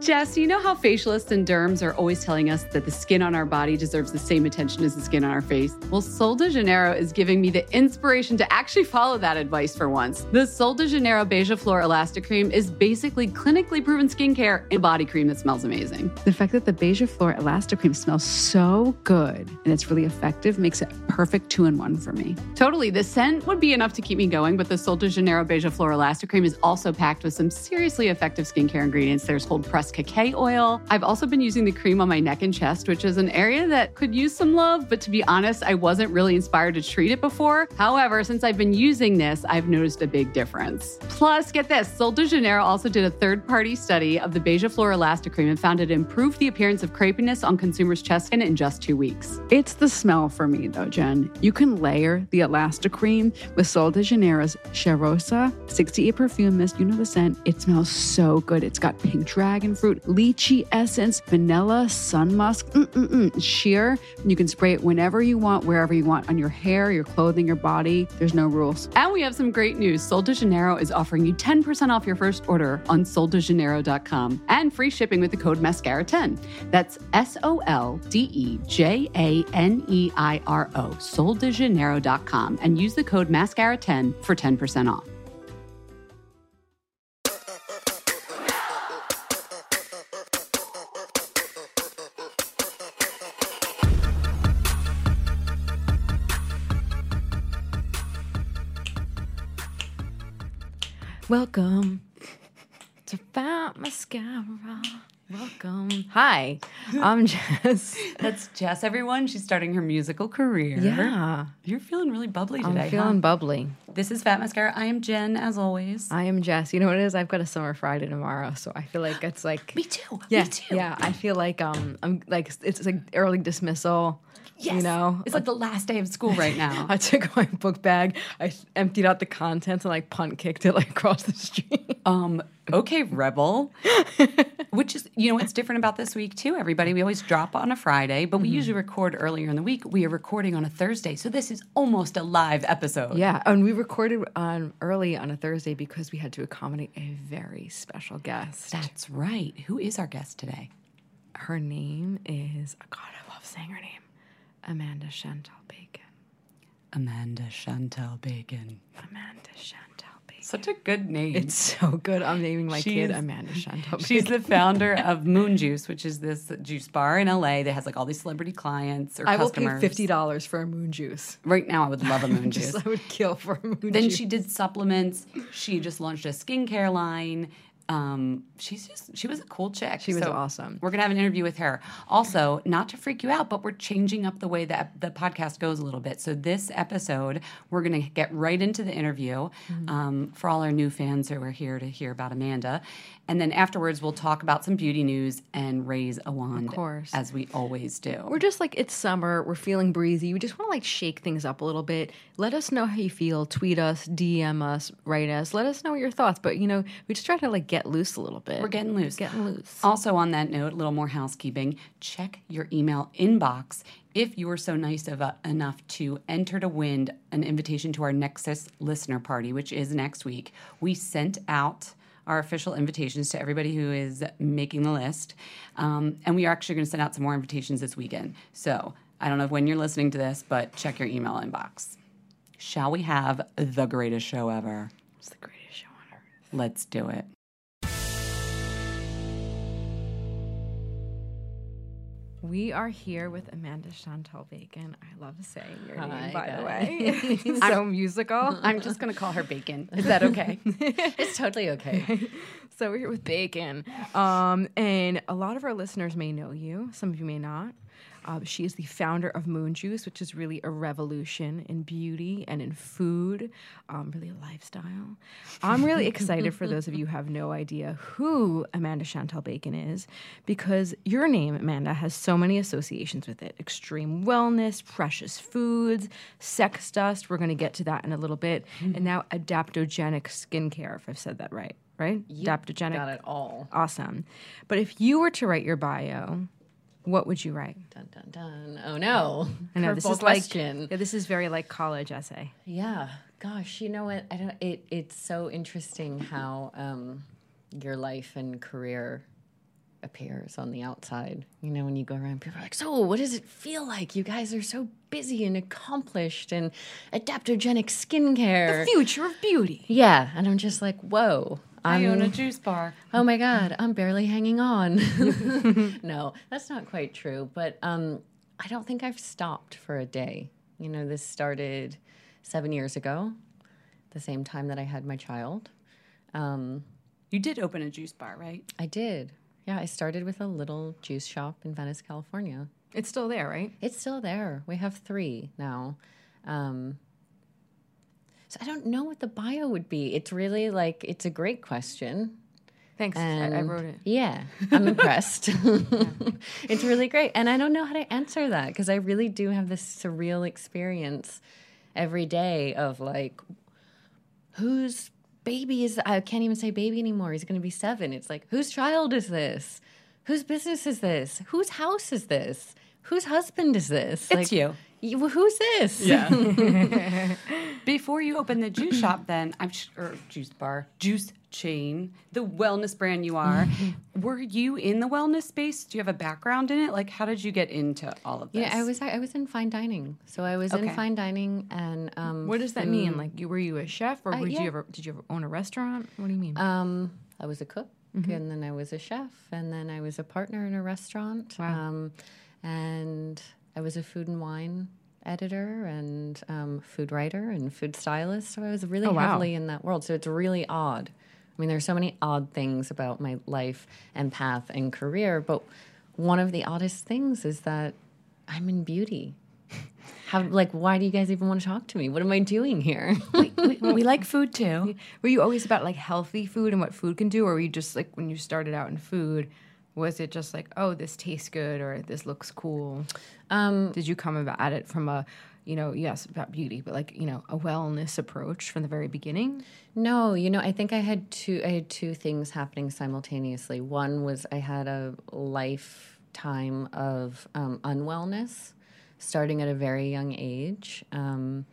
Jess, you know how facialists and derms are always telling us that the skin on our body deserves the same attention as the skin on our face? Well, Sol de Janeiro is giving me the inspiration to actually follow that advice for once. The Sol de Janeiro Beija Flor Elastic Cream is basically clinically proven skincare and body cream that smells amazing. The fact that the Beija Flor Elastic Cream smells so good and it's really effective makes it perfect two in one for me. Totally. The scent would be enough to keep me going, but the Sol de Janeiro Beija Flor Elastic Cream is also packed with some seriously effective skincare ingredients. There's cold pressed cacao oil. I've also been using the cream on my neck and chest, which is an area that could use some love, but to be honest, I wasn't really inspired to treat it before. However, since I've been using this, I've noticed a big difference. Plus, get this Sol de Janeiro also did a third party study of the Beija Flor Elastic Cream and found it improved the appearance of crepiness on consumers' chest skin in just two weeks. It's the smell for me, though, Jen. You can layer the Elastic Cream with Sol de Janeiro's Cheirosa 68 perfume mist. You know the scent. It smells so good. It's got pink dragon fruit, lychee essence, vanilla, sun musk, mm-mm-mm, sheer. You can spray it whenever you want, wherever you want, on your hair, your clothing, your body. There's no rules. And we have some great news. Sol de Janeiro is offering you 10% off your first order on soldejaneiro.com and free shipping with the code MASCARA10. That's S O L D E J A N E I R O, soldejaneiro.com, and use the code MASCARA10 for 10% off. Welcome to Fat Mascara. Welcome. Hi, I'm Jess. That's Jess, everyone. She's starting her musical career. Yeah. You're feeling really bubbly today. I'm feeling huh? bubbly. This is Fat Mascara. I am Jen, as always. I am Jess. You know what it is? I've got a summer Friday tomorrow, so I feel like it's like Me too. yeah, Me too. yeah. I feel like um, I'm like it's like early dismissal. Yes. You know, it's like the last day of school right now. I took my book bag, I emptied out the contents, and like punt kicked it like across the street. Um, okay, Rebel. Which is, you know, what's different about this week too, everybody. We always drop on a Friday, but we Mm-hmm. usually record earlier in the week. We are recording on a Thursday, so this is almost a live episode. Yeah, and we recorded on early on a Thursday because we had to accommodate a very special guest. That's right. Who is our guest today? Her name is God. I love saying her name, Amanda Chantal Bacon. Amanda Chantal Bacon. Amanda Chantal Bacon. Such a good name. It's so good. I'm naming my kid Amanda Chantal. Bacon. She's the founder of Moon Juice, which is this juice bar in LA that has like all these celebrity clients or I will pay fifty dollars for a moon juice. Right now, I would love a Moon Just Juice. I would kill for a moon Then juice. Then she did supplements. She just launched a skincare line. Um, she's just she was a cool chick. She was awesome. We're gonna have an interview with her. Also, not to freak you out, but we're changing up the way that the podcast goes a little bit. So this episode, we're gonna get right into the interview Mm-hmm. um, for all our new fans who are here to hear about Amanda, and then afterwards we'll talk about some beauty news and raise a wand, Of course. as we always do. We're just like it's summer. We're feeling breezy. We just want to like shake things up a little bit. Let us know how you feel. Tweet us, DM us, write us. Let us know your thoughts. But you know, we just try to like get loose a little bit. We're getting loose. Getting loose. Also, on that note, a little more housekeeping. Check your email inbox if you were so nice of a, enough to enter to win an invitation to our Nexus listener party, which is next week. We sent out our official invitations to everybody who is making the list, um, and we are actually going to send out some more invitations this weekend. So I don't know when you're listening to this, but check your email inbox. Shall we have the greatest show ever? It's the greatest show on earth. Let's do it. We are here with Amanda Chantal Bacon. I love saying your Hi, name, by the guys. way. It's so musical. I'm just going to call her Bacon. Is that okay? It's totally okay. So we're here with Bacon. Um, and a lot of our listeners may know you, some of you may not. Uh, she is the founder of Moon Juice, which is really a revolution in beauty and in food, um, really a lifestyle. I'm really excited for those of you who have no idea who Amanda Chantal Bacon is, because your name, Amanda, has so many associations with it extreme wellness, precious foods, sex dust. We're going to get to that in a little bit. And now adaptogenic skincare, if I've said that right, right? adaptogenic. Got it all. Awesome. But if you were to write your bio, what would you write? Dun dun dun. Oh no. I know this is question. like yeah, this is very like college essay. Yeah. Gosh, you know what? I don't. It it's so interesting how um, your life and career appears on the outside. You know, when you go around, people are like, "So, what does it feel like? You guys are so busy and accomplished, and adaptogenic skincare." The future of beauty. yeah, and I'm just like, "Whoa." I own a I'm, juice bar. oh my god, I'm barely hanging on. no, that's not quite true. But um, I don't think I've stopped for a day. You know, this started seven years ago, the same time that I had my child. Um, You did open a juice bar, right? I did. Yeah, I started with a little juice shop in Venice, California. It's still there, right? It's still there. We have three now. Um, so I don't know what the bio would be. It's really like, it's a great question. Thanks. I, I wrote it. Yeah, I'm impressed. it's really great. And I don't know how to answer that because I really do have this surreal experience every day of like, whose baby is, I can't even say baby anymore. He's going to be seven. It's like, whose child is this? Whose business is this? Whose house is this? Whose husband is this? It's you. you. Who's this? Yeah. Before you open the juice shop, then I'm sh- or juice bar, juice chain, the wellness brand you are. were you in the wellness space? Do you have a background in it? Like, how did you get into all of this? Yeah, I was I was in fine dining. So I was Okay. in fine dining and um What does that mean? Like, you were you a chef, or Uh, yeah. you ever did you ever own a restaurant? What do you mean? Um, I was a cook, and then I was a chef, and then I was a partner in a restaurant. Um, and I was a food and wine editor and um, food writer and food stylist. So I was really Oh, wow. heavily in that world. So it's really odd. I mean, there's so many odd things about my life and path and career, but one of the oddest things is that I'm in beauty. How like why do you guys even want to talk to me? What am I doing here? we, we like food too. were you always about like healthy food and what food can do, or were you just like when you started out in food? Was it just like, oh, this tastes good or this looks cool? um, Did you come about at it from a, you know, yes, about beauty, but like, you know, a wellness approach from the very beginning? No, you know, I think I had two. I had two things happening simultaneously. One was I had a lifetime of um, unwellness, starting at a very young age. Um,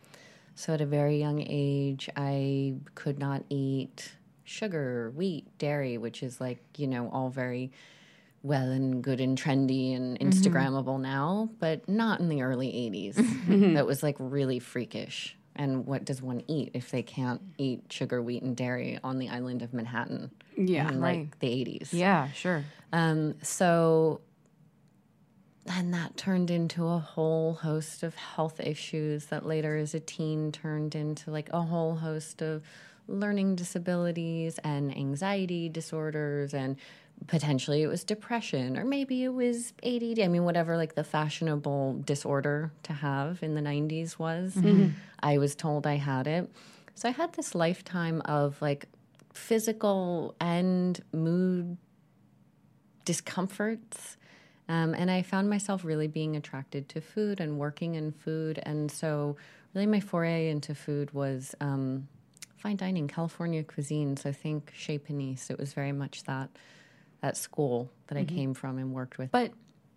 so at a very young age, I could not eat sugar, wheat, dairy, which is like you know all very well and good and trendy and Instagrammable now, but not in the early 80s. that was like really freakish. And what does one eat if they can't eat sugar, wheat, and dairy on the island of Manhattan Yeah. in right. like the 80s? Yeah, sure. Um, so and that turned into a whole host of health issues that later as a teen turned into like a whole host of learning disabilities and anxiety disorders and potentially it was depression or maybe it was ADD. I mean, whatever like the fashionable disorder to have in the 90s was. I was told I had it. So I had this lifetime of like physical and mood discomforts. Um, and I found myself really being attracted to food and working in food. And so, really, my foray into food was um, fine dining, California cuisine. So, think Chez Panisse. It was very much that that school that I mm-hmm. came from and worked with. But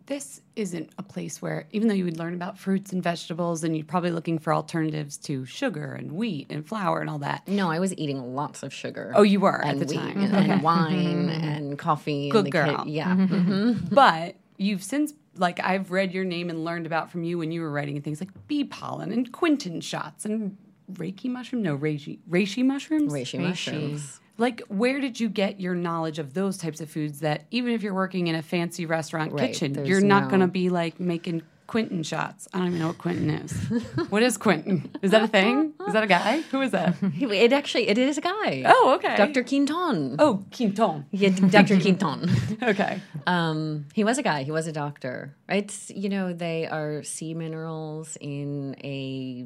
this isn't a place where, even though you would learn about fruits and vegetables, and you're probably looking for alternatives to sugar and wheat and flour and all that. no, I was eating lots of sugar. Oh, you were at the time. and, Okay. and wine mm-hmm. and coffee. Good and the kid- girl. yeah. mhm. But you've since, like, I've read your name and learned about from you when you were writing things like bee pollen and Quinton shots and Reiki mushroom. No, reishi, reishi mushrooms. Reishi mushrooms. Like, where did you get your knowledge of those types of foods that even if you're working in a fancy restaurant Right, kitchen, you're not no- going to be like making Quinton shots? I don't even know what Quinton is. what is Quinton? Is that a thing? Is that a guy? Who is that? It actually it is a guy. Oh, okay. Dr. Quinton. Oh, Quinton. Yeah, Dr. Quinton. Okay. Um, he was a guy. He was a doctor. It's you know they are sea minerals in a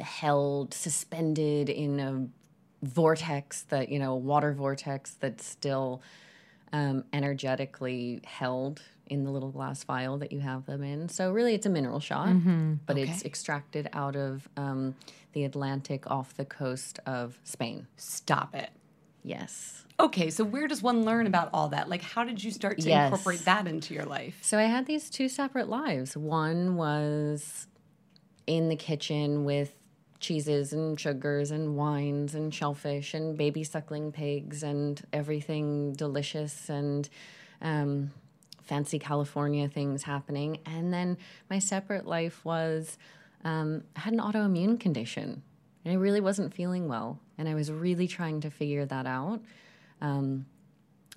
held suspended in a vortex that you know water vortex that's still um, energetically held in the little glass vial that you have them in. So really, it's a mineral shot, but it's extracted out of um, the Atlantic off the coast of Spain. Stop it. Yes. Okay, so where does one learn about all that? Like, how did you start to Yes. incorporate that into your life? So I had these two separate lives. One was in the kitchen with cheeses and sugars and wines and shellfish and baby suckling pigs and everything delicious and um, fancy California things happening. And then my separate life was um, I had an autoimmune condition and I really wasn't feeling well. And I was really trying to figure that out um,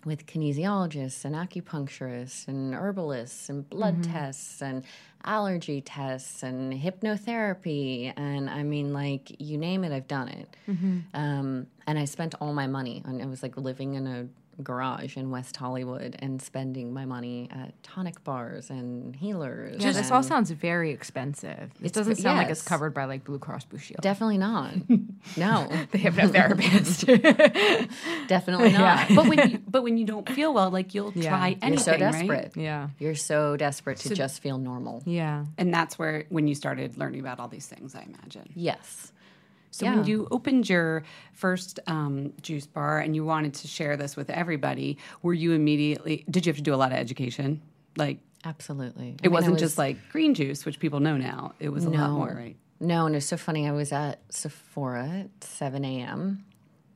with kinesiologists and acupuncturists and herbalists and blood tests and allergy tests and hypnotherapy. And I mean like you name it I've done it. Um, and I spent all my money on I was like living in a garage in West Hollywood and spending my money at tonic bars and healers Yeah, this all sounds very expensive. It doesn't sound like it's covered by like Blue Cross Blue Shield. definitely not no they have no therapist. definitely not but when you, but when you don't feel well, like you'll Yeah. try You're anything, you're so right? desperate yeah. you're so desperate to just feel normal Yeah. And that's where when you started learning about all these things, I imagine. yes So Yeah. when you opened your first um, juice bar and you wanted to share this with everybody, were you immediately? Did you have to do a lot of education? Like absolutely I it mean, wasn't was- just like green juice, which people know now. It was a lot more, right? No, and it's so funny. I was at Sephora at 7 a.m.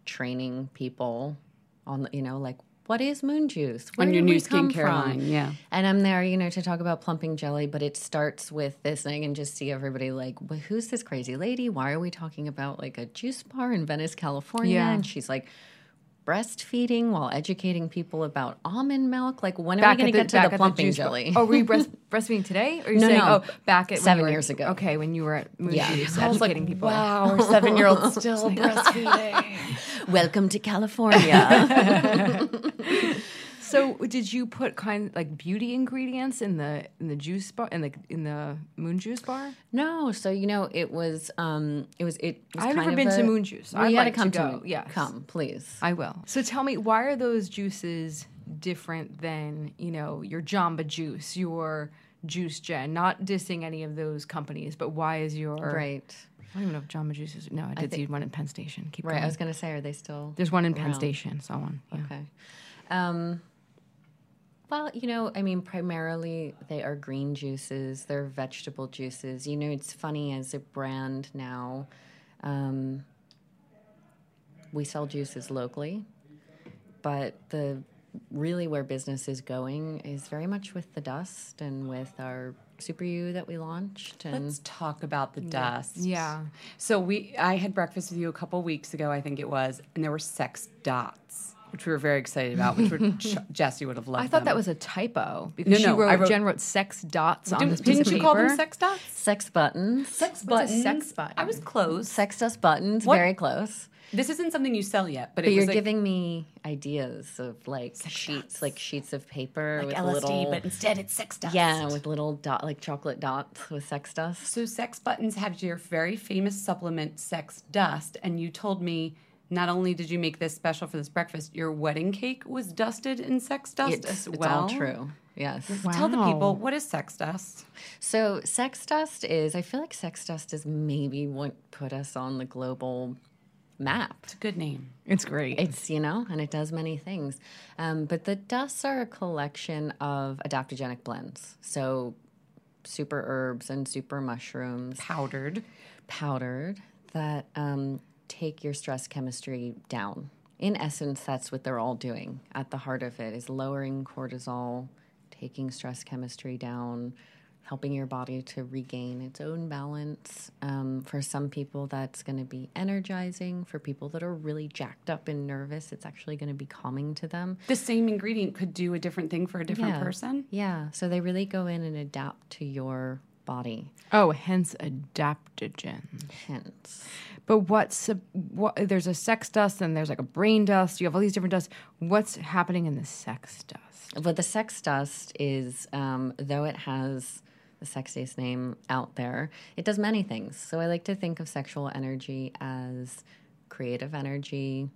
training people on, you know, like, what is moon juice? Where On your new skincare line, yeah. And I'm there, you know, to talk about plumping jelly, but it starts with this, and I can just see everybody like, well, who's this crazy lady? Why are we talking about like a juice bar in Venice, California? Yeah. And she's like, breastfeeding while educating people about almond milk. Like, when are Back we going to get to the plumping bar- jelly? Oh, were you breast, breastfeeding today? Or are you No, saying, no. oh, back at Seven were- years ago. Okay, when you were at Moon Yeah. Juice I was like, educating people. Wow, seven year old still ah. breastfeeding. Welcome to California. So did you put kind like beauty ingredients in the in the juice bar in the in the Moon Juice bar? No, so you know, it was um it was it was I've never of been to Moon Juice. Well, I'd like to come go, me. yes. Come, please. I will. So tell me, why are those juices different than you know your Jamba Juice, your Juice Gen? Not dissing any of those companies, but why is your Right. I don't even know if Jamba Juice is. No, I did see one in Penn Station. Keep Right. going. I was gonna say, are they still There's one in Penn? Station. So one. Yeah. Okay. Um well, you know, I mean, primarily they are green juices. They're vegetable juices. You know, it's funny as a brand now. Um, we sell juices locally, but the really where business is going is very much with the dust and with our Super You that we launched. And Let's talk about the dust. Yeah. So we, I had breakfast with you a couple weeks ago, I think it was, and there were sex dots. Which we were very excited about, which were, Jesse would have loved. I thought them. that was a typo because No, she no, wrote, I wrote- Jen wrote sex dots on Didn't, this piece didn't of you call them sex dots? Sex buttons. Sex What's a sex button? I was close. Sex dust buttons. What? Very close. This isn't something you sell yet, but, But it you're like, giving me ideas of like sheets, like sheets of paper with little, but instead it's sex dust. yeah, with little dot, like chocolate dots with sex dust. So Sex Buttons have your very famous supplement, Sex Dust, and you told me not only did you make this special for this breakfast, your wedding cake was dusted in sex dust It's, as well. it's all true. Yes. Tell the people what is sex dust. So sex dust is. I feel like sex dust is maybe what put us on the global map. It's a good name. It's great. It's, you know, and it does many things. Um, but the dusts are a collection of adaptogenic blends. So super herbs and super mushrooms Powdered. powdered that um, take your stress chemistry down. In essence, that's what they're all doing. At the heart of it is lowering cortisol, taking stress chemistry down, helping your body to regain its own balance. Um, for some people, that's going to be energizing. For people that are really jacked up and nervous, it's actually going to be calming to them. The same ingredient could do a different thing for a different Yeah. person. Yeah. So they really go in and adapt to your body. oh, hence adaptogen. Hence. But what's a, what? There's a sex dust and there's like a brain dust. You have all these different dusts. What's happening in the sex dust? But the sex dust is, um, though it has the sexiest name out there, it does many things. So I like to think of sexual energy as creative energy,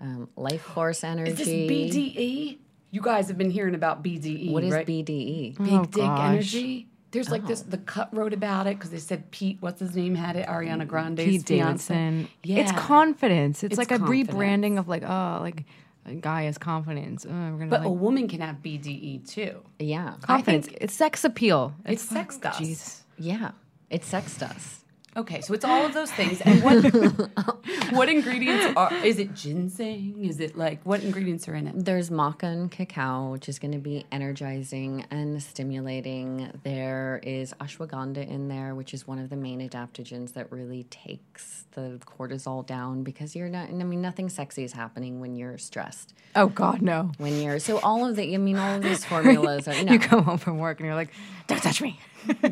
um, life force energy. Is this BDE? You guys have been hearing about BDE. What is right? BDE? Big Oh, dick gosh. energy. There's like this. Oh. The cut wrote about it because they said Pete, what's his name, had it. Ariana mm, Grande's Pete fiance. Davidson. Yeah, It's confidence. It's, It's like a rebranding of like, oh, like a guy has confidence. Oh, we're gonna But a woman can have BDE too. Yeah. confidence. it's sex appeal. It's sex dust. Yeah. It's sex dust. Okay, so it's all of those things. And what what ingredients are? Is it ginseng? Is it like what ingredients are in it? There's maca and cacao, which is going to be energizing and stimulating. There is ashwagandha in there, which is one of the main adaptogens that really takes the cortisol down because you're not, I mean, nothing sexy is happening when you're stressed. Oh God, no. When you're, so all of the, I mean, all of these formulas are, no, You come home from work and you're like, don't touch me.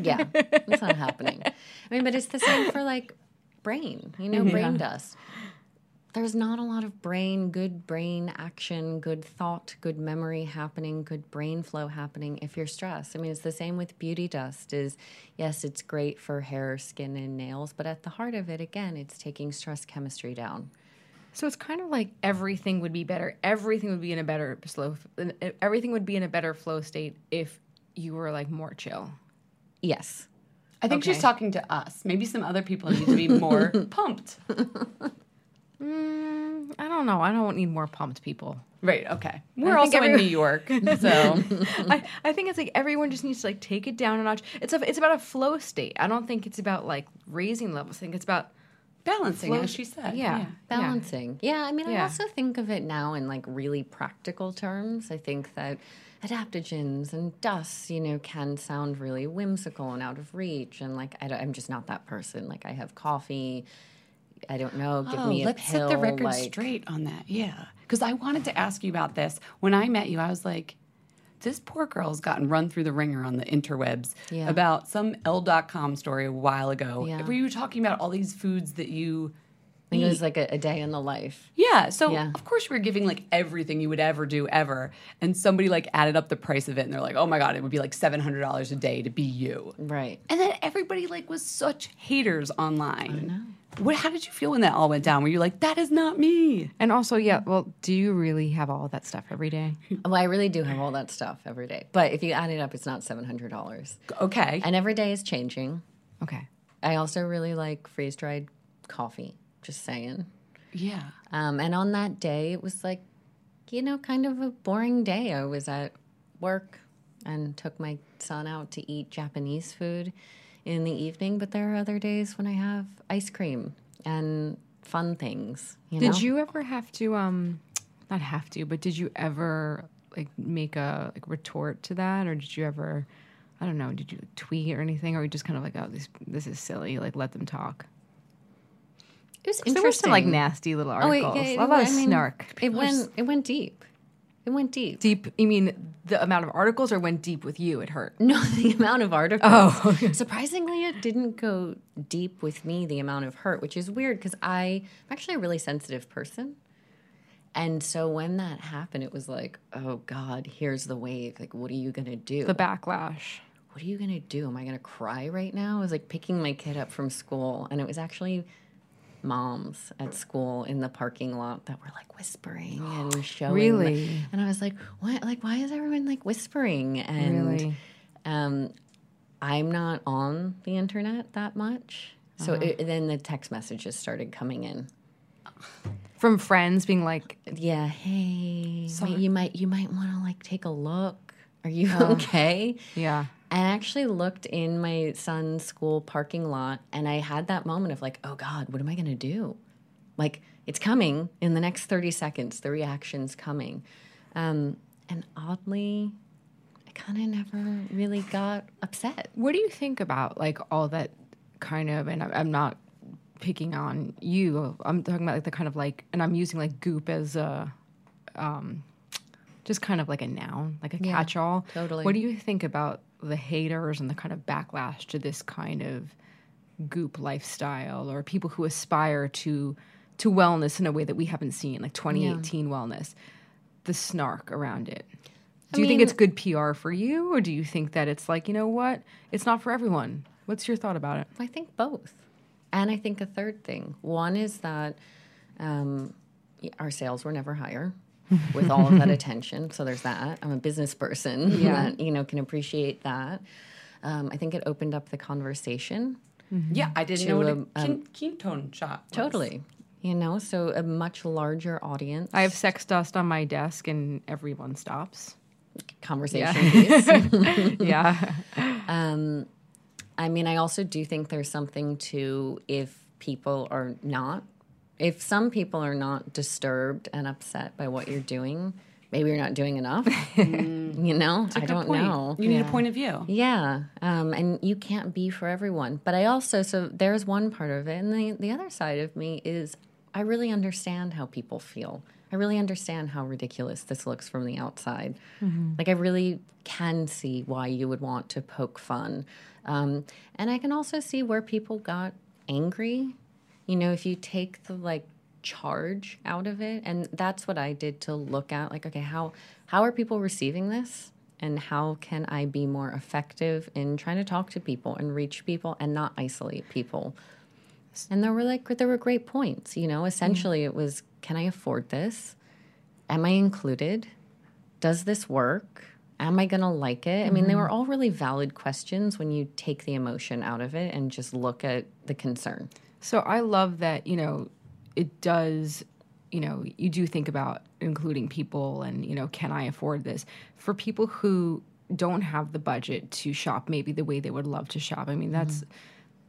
Yeah, it's not happening. I mean, but it's the same for like brain, you know, brain dust. There's not a lot of brain, good brain action, good thought, good memory happening, good brain flow happening if you're stressed. I mean, it's the same with beauty dust is yes, it's great for hair, skin and nails, but at the heart of it again, it's taking stress chemistry down. So it's kind of like everything would be better. Everything would be in a better slow. Everything would be in a better flow state if you were like more chill. Yes. I think she's talking to us. Maybe some other people need to be more pumped. Mm, I don't know. I don't need more pumped people. Right. Okay. We're think also in New York, so I, I think it's like everyone just needs to like take it down a notch. It's a, it's about a flow state. I don't think it's about like raising levels. I think it's about balancing, Flow- as she said. yeah. balancing. Yeah, I mean, I Yeah. also think of it now in like really practical terms. I think that adaptogens and dust, you know, can sound really whimsical and out of reach. And like, I am just not that person. Like, I have coffee. I don't know. Give Oh, me a let's pill. set the record like, straight on that. Yeah. Because I wanted to ask you about this. When I met you, I was like, this poor girl's gotten run through the ringer on the interwebs Yeah. about some Elle.com story a while ago. Yeah. Were you talking about all these foods that you. I think it was like a, a day in the life. Yeah. So Yeah. of course you were giving like everything you would ever do ever, and somebody like added up the price of it, and they're like, "Oh my god, it would be like seven hundred dollars a day to be you." Right. And then everybody like was such haters online. What? How did you feel when that all went down? Were you like, "That is not me"? and also yeah. Well, do you really have all that stuff every day? Well, I really do have all that stuff every day. But if you add it up, it's not $700. Okay. And every day is changing. Okay. I also really like freeze dried coffee. Just saying. yeah. Um, and on that day, it was like, you know, kind of a boring day. I was at work and took my son out to eat Japanese food in the evening. But there are other days when I have ice cream and fun things. You Did know? you ever have to um, not have to, but did you ever like make a like retort to that, or did you ever? I don't know. Did you tweet or anything, or you just kind of like, oh, this this is silly. Like, let them talk. It was interesting. There were some like nasty little Oh, it- articles. yeah, it a lot of I mean, snark. It People are went. s- It went deep. It went deep. deep. You mean the amount of articles, or went deep with you? It hurt. No, the amount of articles. Oh, okay. Surprisingly, it didn't go deep with me, the amount of hurt, which is weird because I'm actually a really sensitive person. And so when that happened, it was like, oh God, here's the wave. Like, what are you going to do? The backlash. what are you going to do? Am I going to cry right now? I was like picking my kid up from school, and it was actually moms at school in the parking lot that were like whispering and showing. Really? And I was like, what? Like, why is everyone like whispering? And Really? um, I'm not on the internet that much. So Uh-huh. it, then the text messages started coming in. From friends being like, Yeah, hey, wait, you might you might want to like take a look. Are you okay? yeah. I actually looked in my son's school parking lot and I had that moment of like, oh God, what am I going to do? Like, it's coming in the next 30 seconds, the reaction's coming. Um, and oddly, I kind of never really got upset. What do you think about like all that kind of? And I'm not picking on you. I'm talking about like the kind of like, and I'm using like goop as a, um, just kind of like a noun, like a Yeah, catch-all. totally. What do you think about the haters and the kind of backlash to this kind of goop lifestyle, or people who aspire to to wellness in a way that we haven't seen, like 2018 wellness? The snark around it. Do you think it's good PR for you, or do you think that it's like, you know what, it's not for everyone? What's your thought about it? I think both. And I think a third thing. One is that um, our sales were never higher with all of that attention. So there's that. I'm a business person that, you know, can appreciate that. Um, I think it opened up the conversation. Yeah, I didn't To, know what a um, um, keen, ketone shot was. Totally. You know, so a much larger audience. I have sex dust on my desk, and everyone stops. conversation piece. yeah, I mean, I also do think there's something to if people are not, if some people are not disturbed and upset by what you're doing, maybe you're not doing enough. you know, I don't point. know. You need a point of view. Yeah, um, and you can't be for everyone. But I also, so there's one part of it, and the the other side of me is I really understand how people feel. I really understand how ridiculous this looks from the outside. Like I really can see why you would want to poke fun, um, and I can also see where people got angry. You know, if you take the like charge out of it, and that's what I did to look at like, okay, how how are people receiving this? and how can I be more effective in trying to talk to people and reach people and not isolate people? And there were like there were great points, you know. Mm-hmm. Essentially, it was, can I afford this? Am I included? Does this work? Am I going to like it? I mean, they mm-hmm. were all really valid questions when you take the emotion out of it and just look at the concern. So I love that, you know, it does, you know, you do think about including people and, you know, can I afford this? For people who don't have the budget to shop maybe the way they would love to shop. I mean, that's mm-hmm.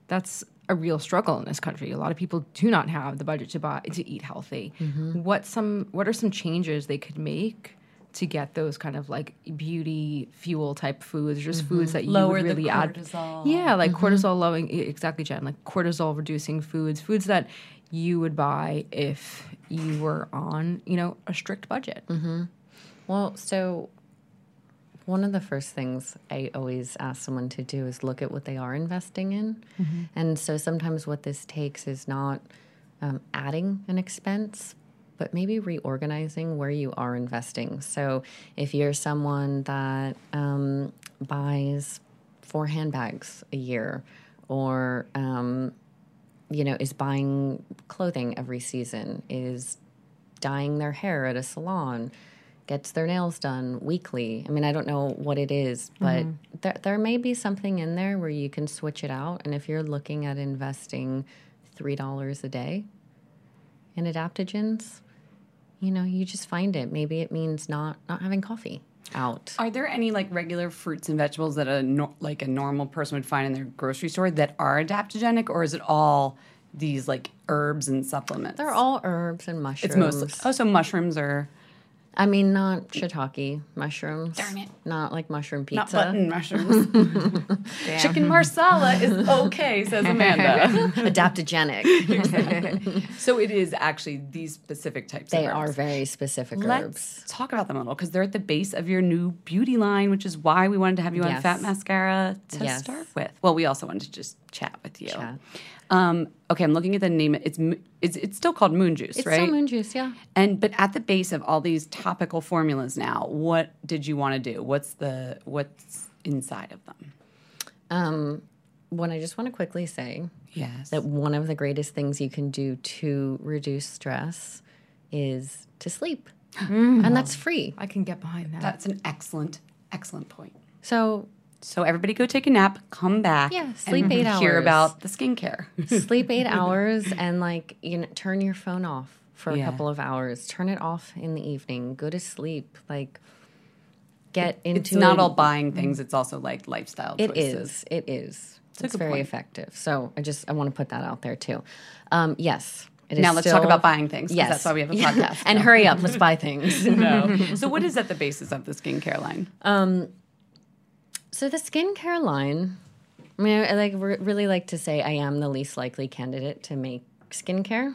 that's a real struggle in this country. A lot of people do not have the budget to buy to eat healthy. Mm-hmm. What some what are some changes they could make to get those kind of like beauty fuel type foods, just mm-hmm. foods that you Lower the really add cortisol. yeah, like mm-hmm. cortisol lowering exactly, Jen. Like cortisol reducing foods, foods that you would buy if you were on, you know, a strict budget. Mm-hmm. Well, so one of the first things I always ask someone to do is look at what they are investing in. And so sometimes what this takes is not um, adding an expense, but maybe reorganizing where you are investing. So if you're someone that um, buys four handbags a year or um, you know, is buying clothing every season, is dyeing their hair at a salon, gets their nails done weekly. I mean, I don't know what it is, but there, there may be something in there where you can switch it out. And if you're looking at investing $3 a day in adaptogens, you know, you just find it. Maybe it means not not having coffee out. Are there any like regular fruits and vegetables that a no, like a normal person would find in their grocery store that are adaptogenic, or is it all these like herbs and supplements? They're all herbs and mushrooms. It's mostly. Oh, so mushrooms are. I mean, not shiitake mushrooms. Darn it. Not like mushroom pizza. Not button mushrooms. Chicken marsala is okay, says Amanda. Adaptogenic. so it is actually these specific types they of are very specific Let's herbs. talk about them a little because they're at the base of your new beauty line, which is why we wanted to have you on Fat Mascara to Yes. start with. Well, we also wanted to just chat with you. Chat. Um, okay, I'm looking at the name. It's it's it's still called Moon Juice, right? It's right? still moon juice, yeah. And but at the base of all these topical formulas now, what did you want to do? What's the what's inside of them? Um, what I just want to quickly say Yes. that one of the greatest things you can do to reduce stress is to sleep. And that's free. I can get behind that. That's an excellent excellent point. So So everybody go take a nap, come back, Yeah, sleep and eight Hear hours. about the skincare. sleep eight hours and like you know turn your phone off for a couple of hours turn it off in the evening go to sleep like get into it's not a- all buying things; it's also like lifestyle It choices. is. It is. a It's very point. effective. So I just I want to put that out there too. Um, yes. It is Now let's talk about buying things. Yes, that's why we have a podcast and hurry up, let's buy things. No. so what is at the basis of the skincare line? So the skincare line, I mean, I like re- really like to say I am the least likely candidate to make skincare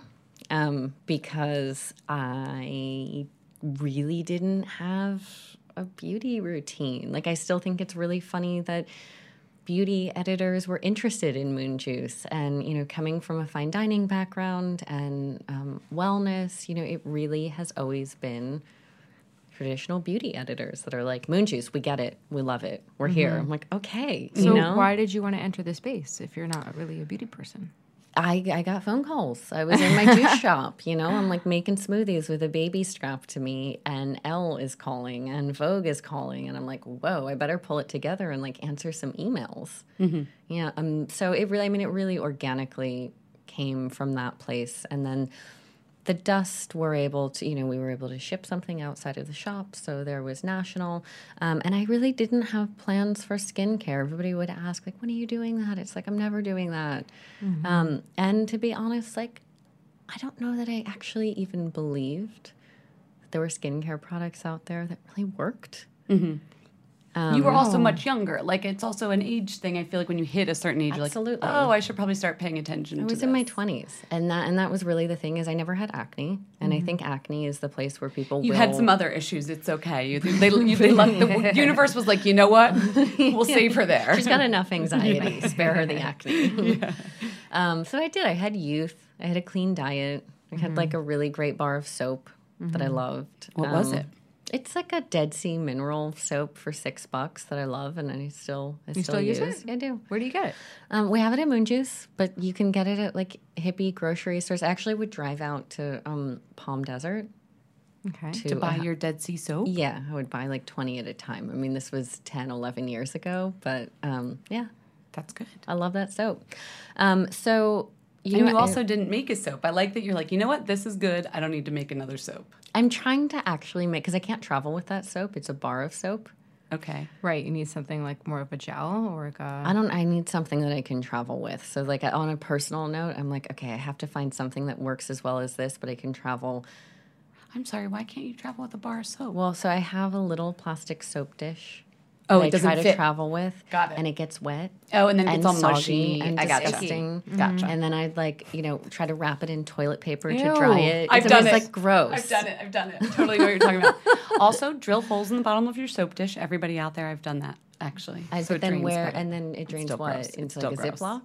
um, because I really didn't have a beauty routine. Like I still think it's really funny that beauty editors were interested in moon juice and you know coming from a fine dining background and um, wellness you know it really has always been traditional beauty editors that are like moon juice we get it we love it we're here i'm like okay you so know why did you want to enter the space if you're not really a beauty person? I, I got phone calls. I was in my juice shop, you know, I'm like making smoothies with a baby strapped to me, and Elle is calling, and Vogue is calling, and I'm like, whoa, I better pull it together and like answer some emails. Yeah. Um. So it really, I mean, it really organically came from that place, and then the dust were able to, you know, we were able to ship something outside of the shop, so there was national, um, and I really didn't have plans for skincare. Everybody would ask, like, when are you doing that? It's like I'm never doing that. Um, and to be honest, like, I don't know that I actually even believed that there were skincare products out there that really worked. You were also much younger. Like it's also an age thing. I feel like when you hit a certain age, you're Absolutely. like, oh, I should probably start paying attention. I was in my twenties, and that and that was really the thing is I never had acne, and I think acne is the place where people You will, had some other issues. It's okay. You, they, you, they left, the universe was like, you know what? We'll save her there. She's got enough anxiety. Spare her the acne. um, so I did. I had youth. I had a clean diet. I had like a really great bar of soap that I loved. What was Um, it? It's like a Dead Sea mineral soap for six bucks that I love, and I still I still, still use it? I do. Where do you get it? Um, we have it at Moon Juice, but you can get it at like hippie grocery stores. I actually would drive out to um, Palm Desert Okay. to, to buy uh, your Dead Sea soap? yeah, I would buy like 20 at a time. I mean, this was 10, 11 years ago, but um, yeah, That's good. I love that soap. Um, so, you And know, you I- also didn't make a soap. I like that you're like, you know what? This is good. I don't need to make another soap. I'm trying to actually make, because I can't travel with that soap. It's a bar of soap. Okay. Right. You need something like more of a gel or like a. I don't, I need something that I can travel with. So, like, on a personal note, I'm like, okay, I have to find something that works as well as this, but I can travel. I'm sorry. Why can't you travel with a bar of soap? Well, so I have a little plastic soap dish. Oh, that it doesn't try to fit. travel with. Got it. And it gets wet. Oh, and then it and gets all soggy mushy. and I gotcha. disgusting. Mm-hmm. Gotcha. And then I'd like, you know, try to wrap it in toilet paper to Ew. dry it. I've It's done always, it. like gross. I've done it. I've done it. Totally know what you're talking about. also, drill holes in the bottom of your soap dish. Everybody out there, I've done that actually. I, So but it then drains where better. and then it drains what gross. It's into still like a gross. Ziploc.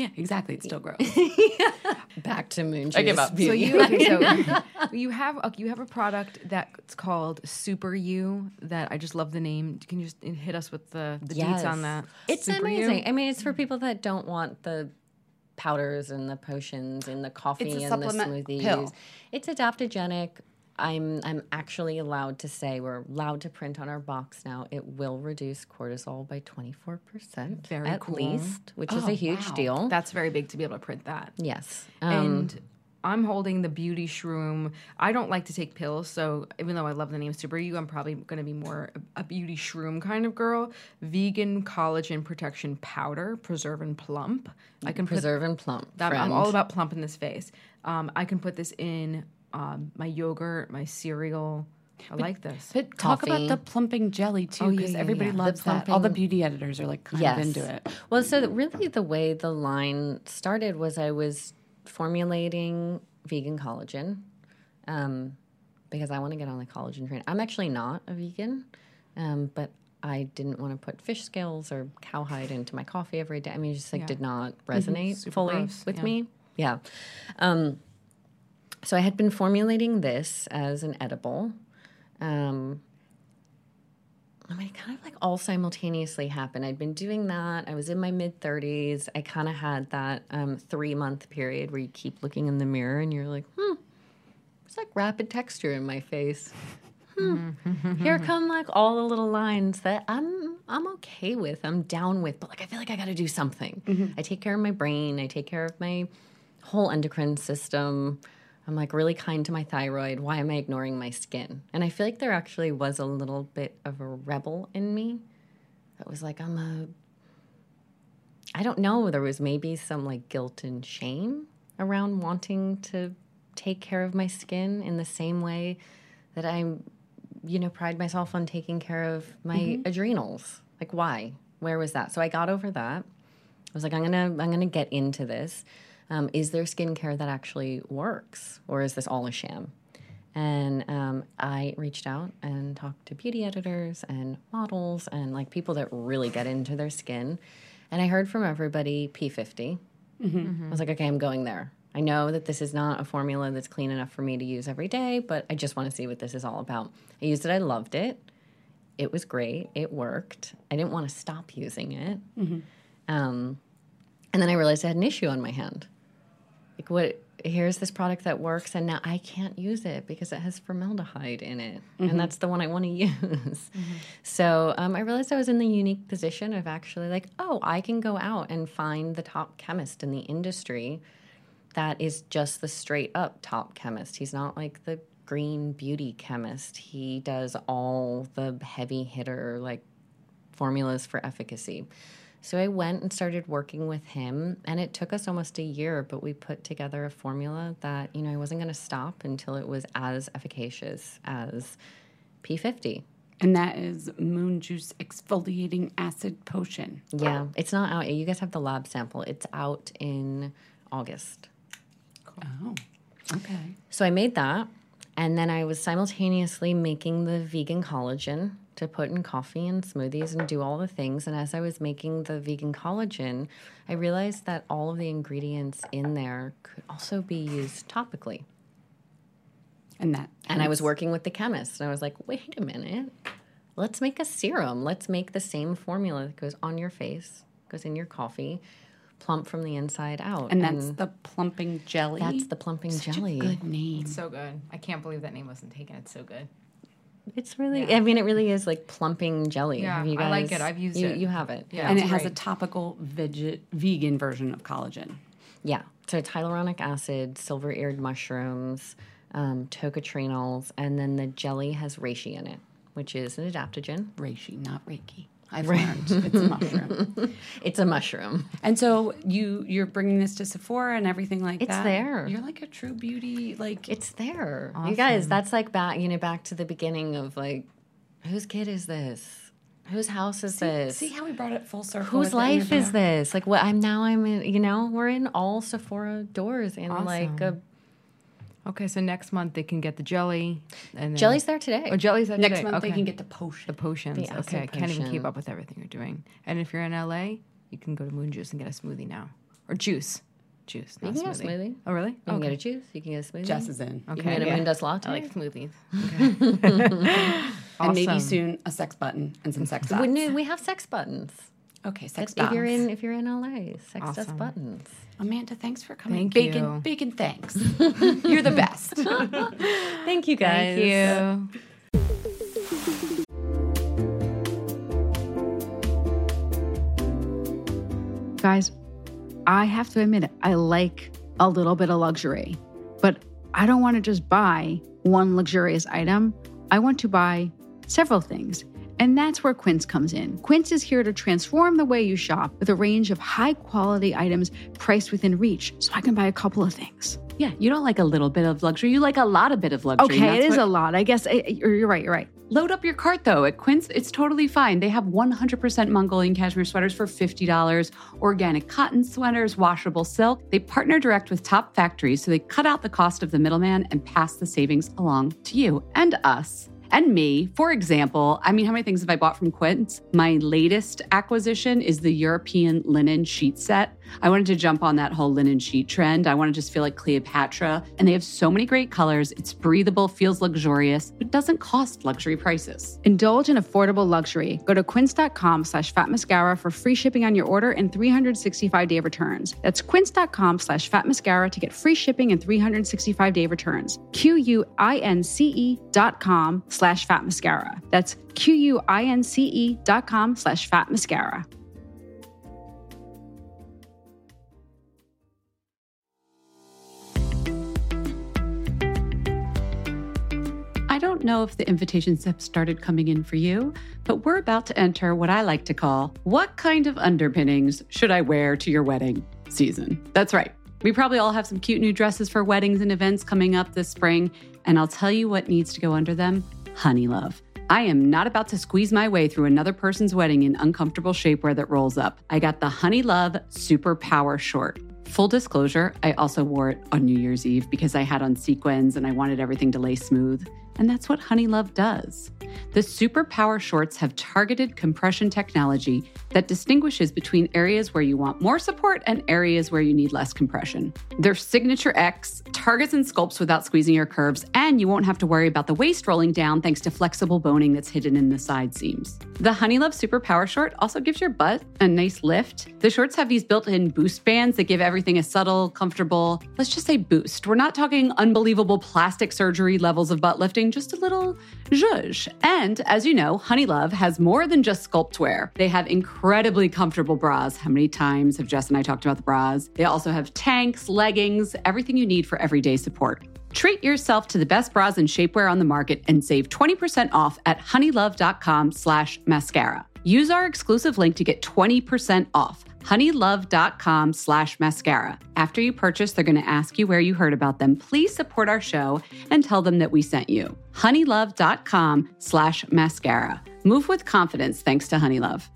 Yeah, exactly. It's still gross. Back to moon. I give juice up. So beauty. you okay, so you have a, you have a product that's called Super You that I just love the name. Can you just hit us with the, the deets on that? It's Super You? amazing. I mean, it's for people that don't want the powders and the potions and the coffee It's a and the smoothies. pill. It's adaptogenic. I'm I'm actually allowed to say we're allowed to print on our box now. It will reduce cortisol by 24% Very at cool. least, which is Oh, a huge wow. deal. That's very big to be able to print that. yes. Um, and I'm holding the beauty shroom. I don't like to take pills, so even though I love the name Super You, I'm probably going to be more a, beauty shroom kind of girl. Vegan collagen protection powder, preserve and plump. I can put preserve and plump. I'm, I'm all about plump in this face. Um, I can put this in um, my yogurt, my cereal. I like this. But talk Coffee. about the plumping jelly too, Oh, yeah, because yeah, everybody yeah. loves The that. All the beauty editors are like kind yes. of into it. Well, so really the way the line started was I was formulating vegan collagen um, because I want to get on the collagen train. I'm actually not a vegan, um, but I didn't want to put fish scales or cowhide into my coffee every day. I mean, it just like Yeah. did not resonate Super fully gross, with yeah. me. Yeah. Um, so I had been formulating this as an edible. Um, I mean, it kind of like all simultaneously happened. I'd been doing that. I was in my mid 30s. I kind of had that um, three month period where you keep looking in the mirror and you're like, hmm, it's like rapid texture in my face. Hmm. Here come like all the little lines that I'm I'm okay with. I'm down with, but like I feel like I got to do something. I take care of my brain. I take care of my whole endocrine system. I'm like really kind to my thyroid. Why am I ignoring my skin? And I feel like there actually was a little bit of a rebel in me that was like, I'm a. I don't know. There was maybe some like guilt and shame around wanting to take care of my skin in the same way that I'm, you know, pride myself on taking care of my mm-hmm. adrenals. Like, why? Where was that? So I got over that. I was like, I'm gonna, I'm gonna get into this. Um, is there skincare that actually works, or is this all a sham? And um, I reached out and talked to beauty editors and models and like people that really get into their skin. And I heard from everybody P50. I was like, okay, I'm going there. I know that this is not a formula that's clean enough for me to use every day, but I just want to see what this is all about. I used it, I loved it. It was great. It worked. I didn't want to stop using it. Um, and then I realized I had an issue on my hand. Like, what? Here's this product that works, and now I can't use it because it has formaldehyde in it, and that's the one I want to use. So um, I realized I was in the unique position of actually like, oh, I can go out and find the top chemist in the industry that is just the straight up top chemist. He's not like the green beauty chemist. He does all the heavy hitter like formulas for efficacy. So I went and started working with him, and it took us almost a year, but we put together a formula that, you know, I wasn't going to stop until it was as efficacious as P50. And that is Moon Juice Exfoliating Acid Potion. Yeah, it's not out yet. You guys have the lab sample. It's out in August. Oh, okay. So I made that, and then I was simultaneously making the vegan collagen to put in coffee and smoothies and do all the things. And as I was making the vegan collagen, I realized that all of the ingredients in there could also be used topically. And that. And I was working with the chemist, and I was like, wait a minute. Let's make a serum. Let's make the same formula that goes on your face, goes in your coffee, plump from the inside out. And that's the plumping jelly. that's the plumping Such jelly. a good name. So good. I can't believe that name wasn't taken. It's so good. It's really, I mean, it really is like plumping jelly. Yeah, have you I like it. I've used you, it. You have it. Yeah. and it it's has a topical veg- vegan version of collagen. Yeah. So it's hyaluronic acid, silver eared mushrooms, um, tocotrienols, and then the jelly has reishi in it, which is an adaptogen. Reishi, not Reiki. I've learned it's a mushroom. It's a mushroom. And so you you're bringing this to Sephora and everything like It's that. there. You're like a true beauty. Like It's there. You guys, that's like back, you know, back to the beginning of like, whose kid is this? Whose house is this? see how we brought it full circle. Whose life is this? Like what I'm now I'm in, you know, we're in all Sephora doors in like a Okay, so next month they can get the jelly. And then, jelly's there today. Oh, jelly's there Next today. month they Okay. can get the potion. the potions. The acid okay, I can't even keep potion. up with everything you're doing. And if you're in LA, you can go to Moon Juice and get a smoothie now, or juice, juice. You Not can get a smoothie. smoothie. Oh, really? You can get a juice. You can get a smoothie. Jess is in. You Okay. can get a yeah. moon dust latte. I like smoothies. And maybe Awesome. soon a sex button and some sex we, dots. no, we have sex buttons. Okay, sex buttons. If you're in, if you're in LA, sex dust Awesome. buttons. Amanda, thanks for coming. Thank bacon, you. bacon, thanks. you're the best. Thank you, guys. Thank you. Guys, I have to admit it, I like a little bit of luxury, but I don't want to just buy one luxurious item. I want to buy several things. And that's where Quince comes in. Quince is here to transform the way you shop with a range of high quality items priced within reach so I can buy a couple of things. Yeah, you don't like a little bit of luxury. You like a lot of bit of luxury. Okay, it is what- a lot. I guess I, you're you're right. You're right. Load up your cart though. At Quince, it's totally fine. They have 100% Mongolian cashmere sweaters for $50, organic cotton sweaters, washable silk. They partner direct with top factories, so they cut out the cost of the middleman and pass the savings along to you and us. And me, for example, I mean, how many things have I bought from Quince? My latest acquisition is the European linen sheet set. I wanted to jump on that whole linen sheet trend. I want to just feel like Cleopatra. And they have so many great colors. It's breathable, feels luxurious, but doesn't cost luxury prices. Indulge in affordable luxury. Go to quince.com slash fat mascara for free shipping on your order and 365 day returns. That's quince.com slash fat mascara to get free shipping and 365 day returns. Q U I N C E dot com fat mascara. That's Q U I N C E dot com slash fat mascara. I don't know if the invitations have started coming in for you, but we're about to enter what I like to call what kind of underpinnings should I wear to your wedding season? That's right. We probably all have some cute new dresses for weddings and events coming up this spring, and I'll tell you what needs to go under them honey love. I am not about to squeeze my way through another person's wedding in uncomfortable shapewear that rolls up. I got the Honey Love Super Power Short. Full disclosure, I also wore it on New Year's Eve because I had on sequins and I wanted everything to lay smooth. And that's what Honey Love does. The Super Power Shorts have targeted compression technology that distinguishes between areas where you want more support and areas where you need less compression. Their Signature X targets and sculpts without squeezing your curves, and you won't have to worry about the waist rolling down thanks to flexible boning that's hidden in the side seams. The Honey Love Super Power Short also gives your butt a nice lift. The shorts have these built in boost bands that give everything a subtle, comfortable, let's just say boost. We're not talking unbelievable plastic surgery levels of butt lifting, just a little zhuzh. And as you know, Honey Love has more than just sculpt wear. They have incredibly comfortable bras. How many times have Jess and I talked about the bras? They also have tanks, leggings, everything you need for everyday support. Treat yourself to the best bras and shapewear on the market and save 20% off at honeylove.com slash mascara. Use our exclusive link to get 20% off. honeylove.com slash mascara. After you purchase, they're going to ask you where you heard about them. Please support our show and tell them that we sent you. honeylove.com slash mascara. Move with confidence thanks to Honeylove.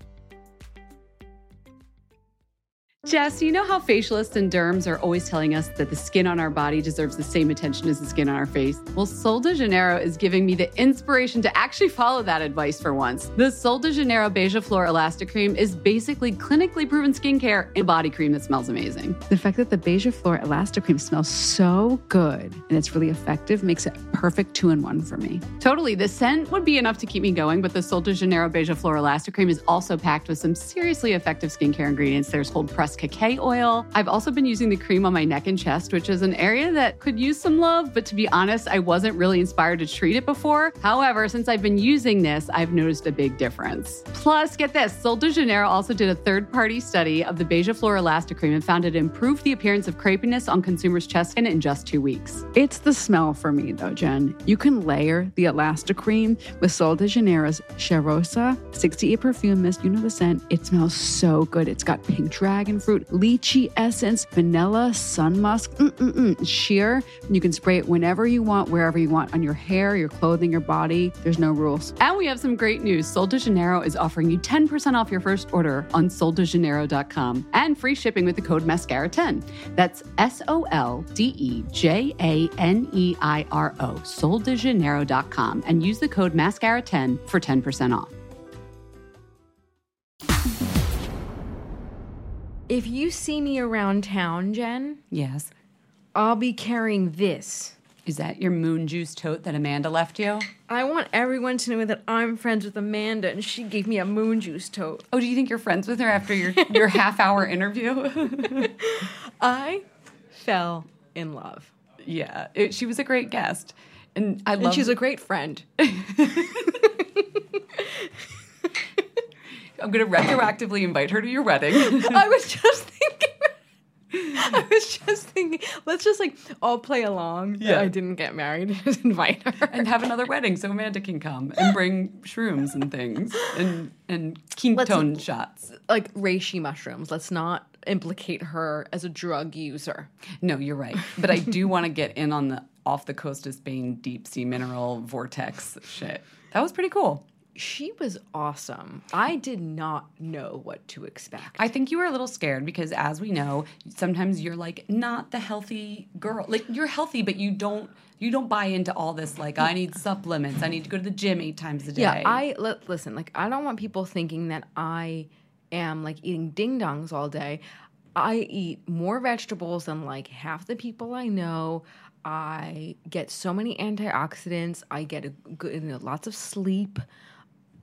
Jess, you know how facialists and derms are always telling us that the skin on our body deserves the same attention as the skin on our face? Well, Sol de Janeiro is giving me the inspiration to actually follow that advice for once. The Sol de Janeiro Beija Flor Elastic Cream is basically clinically proven skincare and body cream that smells amazing. The fact that the Beija Flor Elastic Cream smells so good and it's really effective makes it perfect two in one for me. Totally. The scent would be enough to keep me going, but the Sol de Janeiro Beija Flor Elastic Cream is also packed with some seriously effective skincare ingredients. There's cold pressed cacao oil. I've also been using the cream on my neck and chest, which is an area that could use some love, but to be honest, I wasn't really inspired to treat it before. However, since I've been using this, I've noticed a big difference. Plus, get this Sol de Janeiro also did a third party study of the Beija Flor Elastic Cream and found it improved the appearance of crepiness on consumers' chest skin in just two weeks. It's the smell for me, though, Jen. You can layer the Elastic Cream with Sol de Janeiro's Cheirosa 68 perfume mist. You know the scent. It smells so good. It's got pink dragon fruit, lychee essence, vanilla, sun musk, mm-mm-mm, sheer. You can spray it whenever you want, wherever you want, on your hair, your clothing, your body. There's no rules. And we have some great news. Sol de Janeiro is offering you 10% off your first order on soldejaneiro.com and free shipping with the code MASCARA10. That's S O L D E J A N E I R O, soldejaneiro.com, and use the code MASCARA10 for 10% off. If you see me around town, Jen, Yes. I'll be carrying this. Is that your moon juice tote that Amanda left you? I want everyone to know that I'm friends with Amanda and she gave me a moon juice tote. Oh, do you think you're friends with her after your, your half hour interview? I fell in love. yeah, it, she was a great guest. And I love And she's a great friend. I'm going to retroactively invite her to your wedding. I was just thinking. I was just thinking, let's let's just like all play along. Yeah, I didn't get married. Just invite her and have another wedding so Amanda can come and bring shrooms and things and and ketone shots. like reishi mushrooms. Let's not implicate her as a drug user. No, you're right. But I do want to get in on the off the coast of Spain deep sea mineral vortex shit. That was pretty cool. She was awesome. I did not know what to expect. I think you were a little scared because, as we know, sometimes you're like not the healthy girl. Like you're healthy, but you don't you don't buy into all this. Like I need supplements. I need to go to the gym eight times a day. Yeah, I listen. Like I don't want people thinking that I am like eating ding dongs all day. I eat more vegetables than like half the people I know. I get so many antioxidants. I get a good, you know, lots of sleep,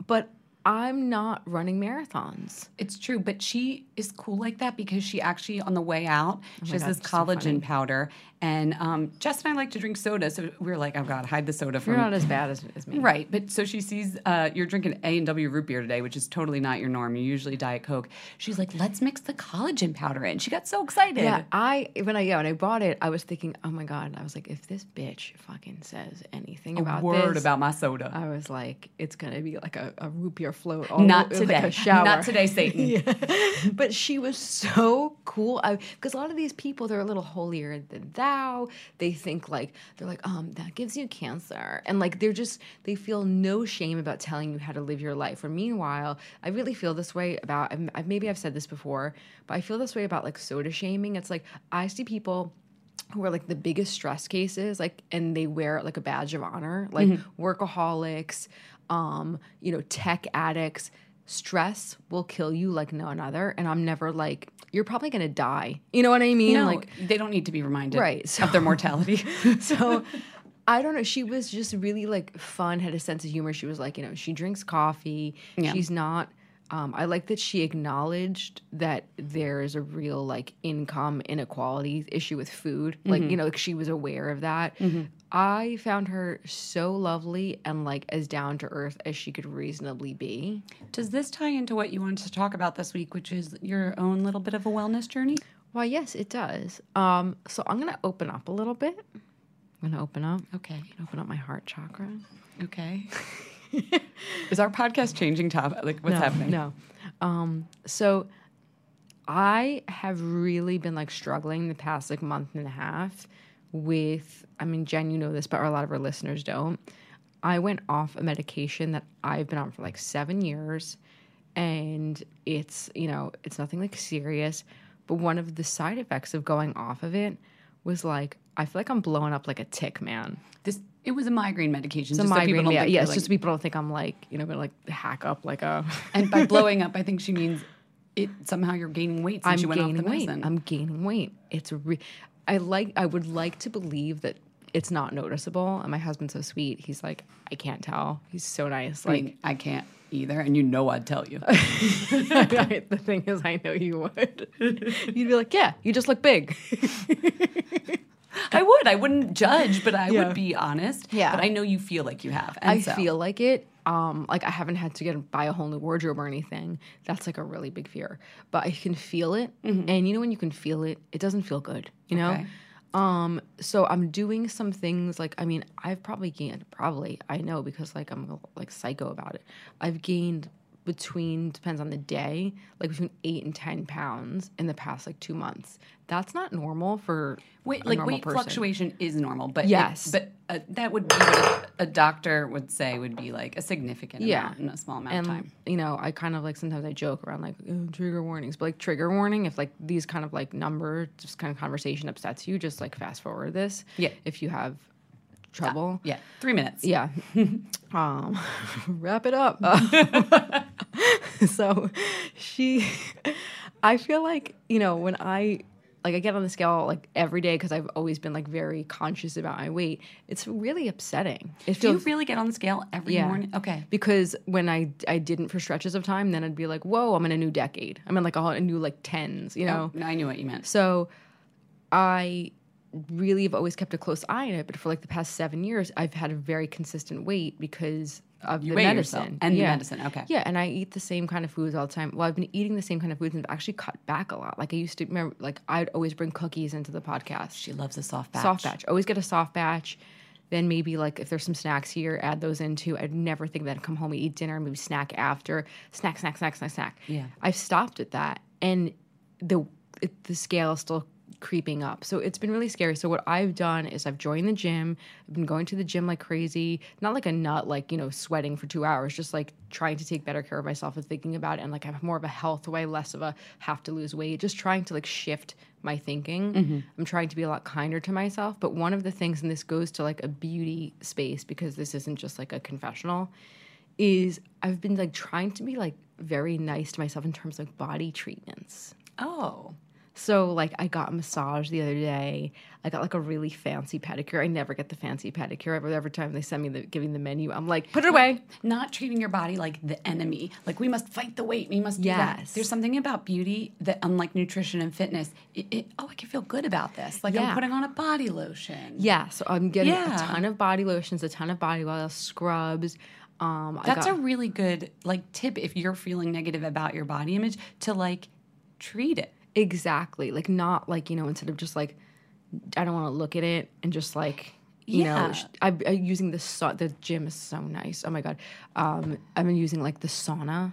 but I'm not running marathons. It's true, but she is cool like that because she actually, on the way out, she has God, this so collagen powder. And um, Jess and I like to drink soda, so we are like, "Oh God, hide the soda from." You're not as bad as, as me. Right, but so she sees uh, you're drinking A and W root beer today, which is totally not your norm. You usually Diet Coke. She's like, "Let's mix the collagen powder in." She got so excited. Yeah, I when I yeah when I bought it, I was thinking, oh my god, I was like, if this bitch fucking says anything about a about word this, about my soda. I was like, it's gonna be like a, a root beer float. All not like today. a shower. Not today, Satan. but she was so cool because a lot of these people they're a little holier than thou they think like they're like um that gives you cancer and like they're just they feel no shame about telling you how to live your life or meanwhile i really feel this way about I've, maybe i've said this before but i feel this way about like soda shaming it's like i see people who are like the biggest stress cases like and they wear like a badge of honor like workaholics um you know tech addicts stress will kill you like no another and i'm never like you're probably gonna die you know what i mean No, like they don't need to be reminded Right, so- of their mortality. so I don't know. She was just really like fun, had a sense of humor. She was like, you know, she drinks coffee. Yeah. She's not. Um, I like that she acknowledged that there is a real like income inequality issue with food. Like, you know, like she was aware of that. I found her so lovely and like as down to earth as she could reasonably be. Does this tie into what you wanted to talk about this week, which is your own little bit of a wellness journey? Why, yes, it does. Um, so I'm gonna open up a little bit. I'm gonna open up. Okay. Open up my heart chakra. Okay. is our podcast changing topic? Like, what's no, happening? No. Um, so I have really been like struggling the past like month and a half with I mean, Jen, you know this, but a lot of our listeners don't. I went off a medication that I've been on for like seven years and it's, you know, it's nothing like serious. But one of the side effects of going off of it was like I feel like I'm blowing up like a tick, man. This it was a migraine medication. It's just so people migraine, don't yeah, yeah. It's like- just so people don't think I'm like, you know, gonna like hack up like a. and by blowing up, I think she means it somehow you're gaining weight since I'm you went off the weight. medicine. I'm gaining weight. It's re- I like. I would like to believe that it's not noticeable. And my husband's so sweet. He's like, I can't tell. He's so nice. I Like mean, I can't either, and you know I'd tell you. the thing is, I know you would. You'd be like, yeah, you just look big. I would. I wouldn't judge, but I Yeah. would be honest. Yeah. But I know you feel like you have. And I so- feel like it. Um, like I haven't had to get buy a whole new wardrobe or anything. That's like a really big fear. But I can feel it, and you know when you can feel it, it doesn't feel good. You know. Okay. Um, so I'm doing some things like I mean I've probably gained probably I know because like I'm like psycho about it. I've gained between depends on the day like between eight and ten pounds in the past like two months. That's not normal for Weight, like weight person. fluctuation is normal, but it- Yes. but uh, that would be what a, a doctor would say would be like a significant Yeah. amount in a small amount and of time. you know i kind of like sometimes i joke around like "Oh, trigger warnings but like trigger warning if like these kind of like number just kind of conversation upsets you just like fast forward this Yeah. if you have trouble Yeah, three minutes. yeah um wrap it up so she i feel like you know when i like i get on the scale like every day because i've always been like very conscious about my weight it's really upsetting it Do you really get on the scale every yeah. morning? Okay. Because when I I didn't for stretches of time, then I'd be like, whoa, I'm in a new decade. I'm in like a, a new like tens, you oh, know. Oh, I knew what you meant. So I really have always kept a close eye on it. But for like the past seven years, I've had a very consistent weight because of You the medicine yourself and the medicine, okay. Yeah, and I eat the same kind of foods all the time. Well, I've been eating the same kind of foods and I've actually cut back a lot. Like I used to remember, like I'd always bring cookies into the podcast. She loves a soft batch. Soft batch. Always get a soft batch. Then maybe like if there's some snacks here, add those into. I'd never think that I'd come home and eat dinner, maybe snack after. Snack, snack, snack, snack, snack. Yeah. I've stopped at that, and the it, the scale is still creeping up. So it's been really scary. So what I've done is I've joined the gym. I've been going to the gym like crazy, not like a nut, like you know, sweating for two hours, just like trying to take better care of myself and thinking about it, and like I have more of a health way, less of a have to lose weight. Just trying to like shift my thinking. Mm-hmm. I'm trying to be a lot kinder to myself. But one of the things, and this goes to like a beauty space because this isn't just like a confessional, is I've been like trying to be like very nice to myself in terms of body treatments. Oh. So like I got a massage the other day. I got like a really fancy pedicure. I never get the fancy pedicure. Every, every time they send me the giving the menu, I'm like, put it away. Not treating your body like the enemy. Like we must fight the weight. We must do that. Yes. There's something about beauty that, unlike nutrition and fitness, it, it, oh, I can feel good about this. Like Yeah. I'm putting on a body lotion. Yeah, so I'm getting Yeah. a ton of body lotions, a ton of body oil, scrubs. Um, That's got- a really good like tip if you're feeling negative about your body image to like treat it. Exactly like not like you know instead of just like I don't want to look at it and just like you Yeah. know sh- I, I'm using the sa- the gym is so nice. Oh my god, um, I've been using like the sauna.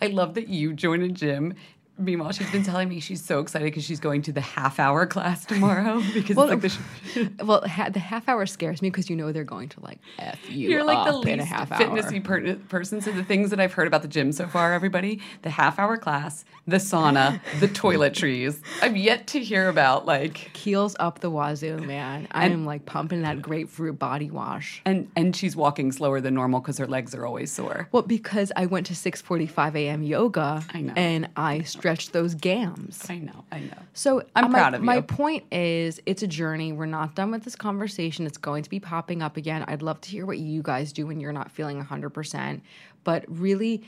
I love that you join a gym. Meanwhile, she's been telling me she's so excited because she's going to the half hour class tomorrow because Well, it's like the well, ha- the half hour scares me because you know they're going to like f you. You're like the least fitnessy per- person. So the things that I've heard about the gym so far, everybody, the half hour class, the sauna, the toiletries. I've yet to hear about like Kiehl's up the wazoo, man. I am like pumping that grapefruit body wash. and and she's walking slower than normal because her legs are always sore. Well, because I went to 6:45 a.m. yoga, I know. and I stretched those gams. I know, I know. So I'm uh, my, proud of you. My point is, it's a journey. We're not done with this conversation. It's going to be popping up again. I'd love to hear what you guys do when you're not feeling 100%. But really,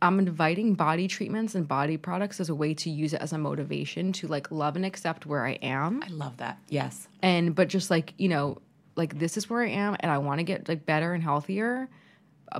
I'm inviting body treatments and body products as a way to use it as a motivation to like love and accept where I am. I love that. Yes. and but just like you know like this is where i am and i want to get like better and healthier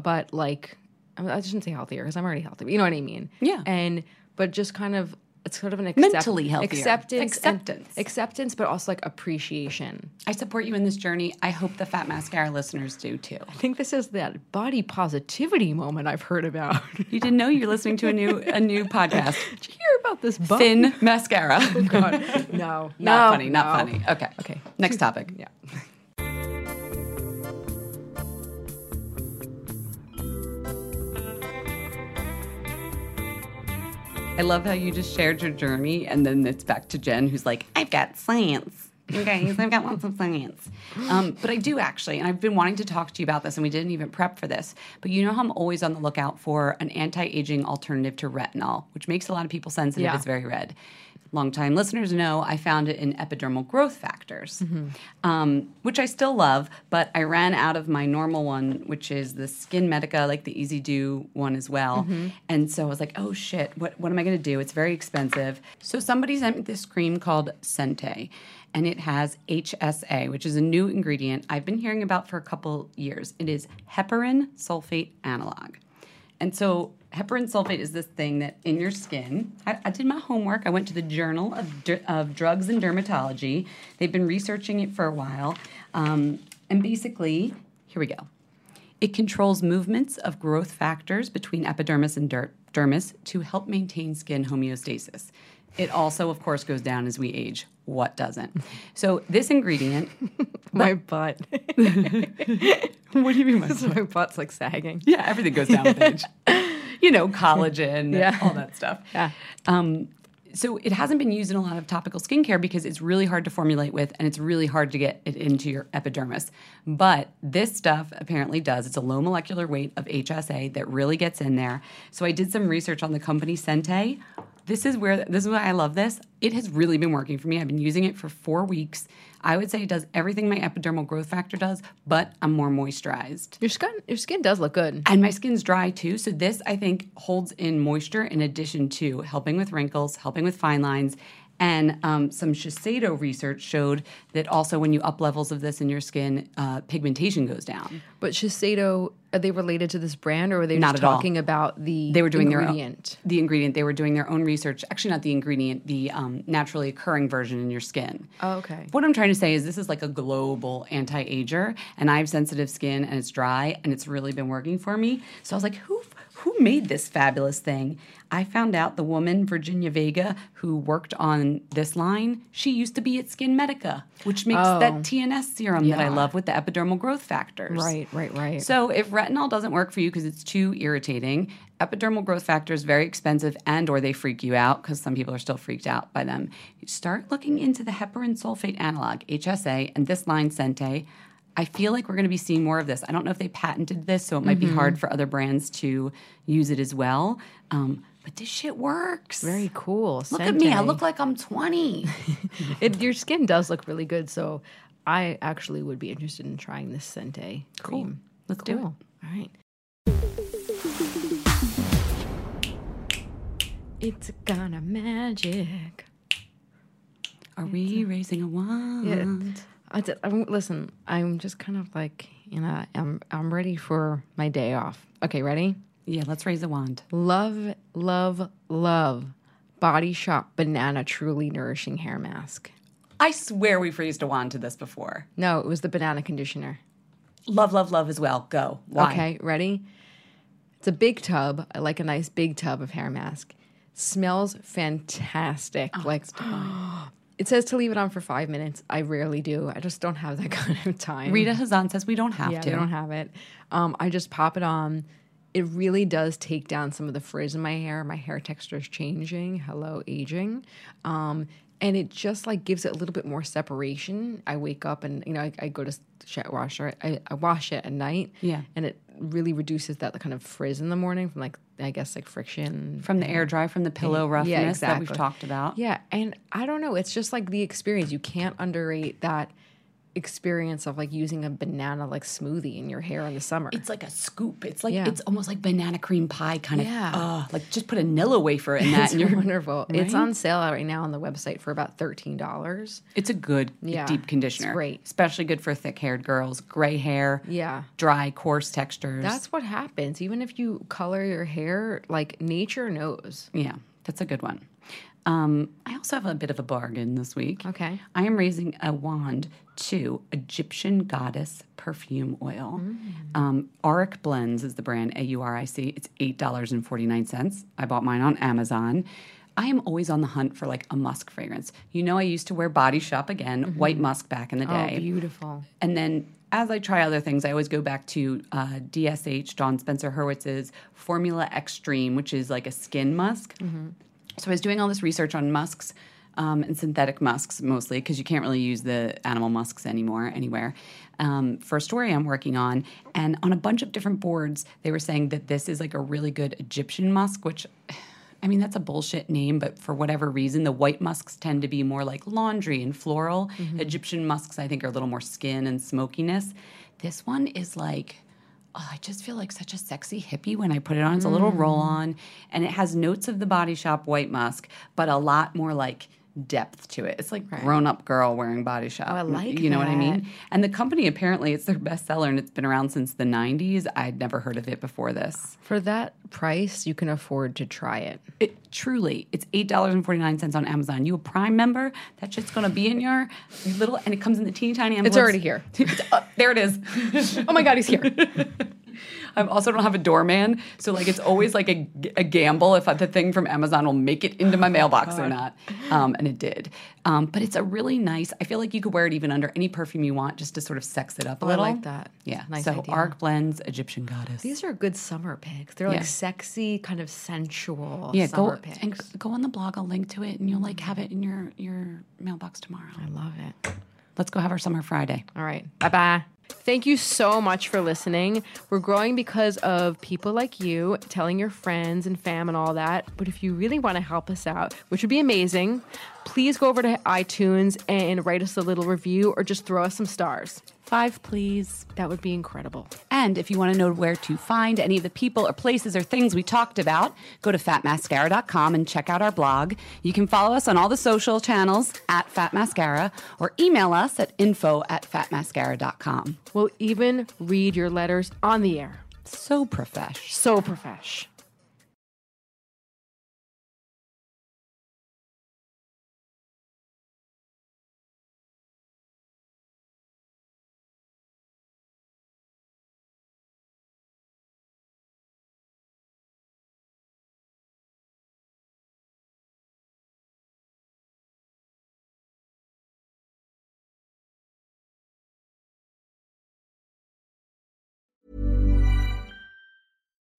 but like I, shouldn't say healthier because i'm already healthy but you know what i mean Yeah. and but just kind of it's sort of an accept- Mentally healthier. acceptance Acceptance. acceptance but also like appreciation I support you in this journey. I hope the Fat Mascara listeners do too. i think this is that body positivity moment i've heard about You didn't know you're listening to a new a new podcast. did you hear about this bum? Thin mascara. Oh, God. no Not no, funny, not no. funny. Okay. Okay. Next topic. yeah I love how you just shared your journey and then it's back to Jen who's like, I've got science. Okay, so I've got lots of science. Um, but I do actually, and I've been wanting to talk to you about this, and we didn't even prep for this. But you know how I'm always on the lookout for an anti aging alternative to retinol, which makes a lot of people sensitive. Yeah. It's very red. Longtime listeners know I found it in epidermal growth factors, um, which I still love, but I ran out of my normal one, which is the Skin Medica, like the Easy Do one as well. And so I was like, oh shit, what, what am I going to do? It's very expensive. So somebody sent me this cream called Sente, and it has HSA, which is a new ingredient I've been hearing about for a couple years. It is heparan sulfate analog. And so heparan sulfate is this thing that in your skin. I, I did my homework. I went to the Journal of,Der- of Drugs and Dermatology. They've been researching it for a while. Um, and basically, here we go. It controls movements of growth factors between epidermis and der- dermis to help maintain skin homeostasis. It also, of course, goes down as we age. What doesn't? So, this ingredient, my butt what do you mean? my butt's like sagging Yeah, everything goes down with age. You know, collagen, Yeah. all that stuff. Yeah. Um, so it hasn't been used in a lot of topical skincare because it's really hard to formulate with and it's really hard to get it into your epidermis. But this stuff apparently does. It's a low molecular weight of HSA that really gets in there. So I did some research on the company Sente. This is where this is why I love this. It has really been working for me. I've been using it for four weeks. I would say it does everything my epidermal growth factor does, but I'm more moisturized. your skin your skin does look good And my skin's dry too. So this I think holds in moisture in addition to helping with wrinkles, helping with fine lines. And um, some Shiseido research showed that also when you up levels of this in your skin, uh, pigmentation goes down. But Shiseido are they related to this brand, or were they Not just at all. talking about the they were doing ingredient? their own, the ingredient. They were doing their own research. Actually, not the ingredient, the um, naturally occurring version in your skin. Oh, okay. What I'm trying to say is this is like a global anti-ager, and I have sensitive skin and it's dry, and it's really been working for me. So I was like, who who made this fabulous thing? I found out the woman Virginia Vega who worked on this line. She used to be at Skin Medica, which makes oh. that TNS serum that I love with the epidermal growth factors. Right, right, right. So if retinol doesn't work for you because it's too irritating, epidermal growth factor is very expensive and or they freak you out because some people are still freaked out by them. You start looking into the heparan sulfate analog, HSA, and this line Sente. I feel like we're going to be seeing more of this. I don't know if they patented this, so it might be hard for other brands to use it as well. Um, but this shit works. Very cool. Look at me. I look like I'm 20. It, your skin does look really good, so I actually would be interested in trying this Sente Cool. cream. Let's do it. All right. It's gonna magic. Are we raising a wand? Yeah. I did, I'm, listen, I'm just kind of like, you know, I'm I'm ready for my day off. Okay, ready? Yeah, let's raise a wand. Love, love, love. Body Shop Banana Truly Nourishing Hair Mask. I swear we've raised a wand to this before. No, it was the banana conditioner. Love, love, love as well. Go. Why? Okay, ready? It's a big tub. I like a nice big tub of hair mask. Smells fantastic. Oh, like it says to leave it on for five minutes. I rarely do. I just don't have that kind of time. Rita Hazan says we don't have yeah, to. don't have it. Um, I just pop it on. It really does take down some of the frizz in my hair. My hair texture is changing. Hello, aging. Um, and it just like gives it a little bit more separation. I wake up and you know I, I go to sh- wash it. I, I wash it at night. Yeah. and it really reduces that kind of frizz in the morning from like I guess like friction From the air dry, from the pillow roughness yeah, that we've talked about. Yeah, and I don't know. It's just like the experience. You can't underrate that experience of like using a banana like smoothie in your hair in the summer. It's like a scoop. It's like Yeah. it's almost like banana cream pie kind of. Yeah. Uh, like just put a Nilla wafer in that, and you're wonderful. It's on sale right now on the website for about thirteen dollars. It's a good Yeah, deep conditioner. it's great. especially good for thick-haired girls, gray hair, Yeah. dry, coarse textures. That's what happens. Even if you color your hair, like nature knows. yeah, that's a good one. Um, I also have a bit of a bargain this week. Okay. I am raising a wand to Egyptian Goddess perfume oil. Mm. Um, Auric Blends is the brand, A U R I C. It's $8.49. I bought mine on Amazon. I am always on the hunt for like a musk fragrance. You know, I used to wear Body Shop again, white musk back in the day. Oh, beautiful. And then as I try other things, I always go back to uh, DSH, Dawn Spencer Hurwitz's Formula Extreme, which is like a skin musk. So I was doing all this research on musks um, and synthetic musks mostly because you can't really use the animal musks anymore anywhere. Um, for a story I'm working on, and on a bunch of different boards, they were saying that this is like a really good Egyptian musk, which. I mean, that's a bullshit name, but for whatever reason, the white musks tend to be more like laundry and floral. Egyptian musks, I think, are a little more skin and smokiness. This one is like, oh, I just feel like such a sexy hippie when I put it on. It's a little roll on, and it has notes of the Body Shop white musk, but a lot more like depth to it. It's like grown up girl wearing Body Shop. Oh, I like You know what I mean? And the company apparently it's their bestseller, and it's been around since the '90s. I'd never heard of it before this. For that price, you can afford to try it. It truly, it's eight dollars and forty nine cents on Amazon. You a Prime member? That shit's gonna be in your little, and it comes in the teeny tiny envelopes. already here. It's up- there it is. Oh my God, he's here. I also don't have a doorman, so like it's always like a, a gamble if the thing from Amazon will make it into my mailbox or not. Um, and it did. Um, but it's a really nice. I feel like you could wear it even under any perfume you want, just to sort of sex it up a Oh, I like that. Yeah. Nice so idea. Auric Blends Egyptian Goddess. These are good summer picks. They're Yeah. like sexy, kind of sensual yeah, summer go picks. and go on the blog. I'll link to it, and you'll like have it in your your mailbox tomorrow. I love it. Let's go have our summer Friday. All right. Bye bye. Thank you so much for listening. We're growing because of people like you telling your friends and fam and all that. But if you really want to help us out, which would be amazing, please go over to iTunes and write us a little review or just throw us some stars. Five, please. That would be incredible. And if you want to know where to find any of the people or places or things we talked about, go to fatmascara.com and check out our blog. You can follow us on all the social channels at Fat Mascara or email us at info at fatmascara.com. We'll even read your letters on the air. So profesh. So profesh.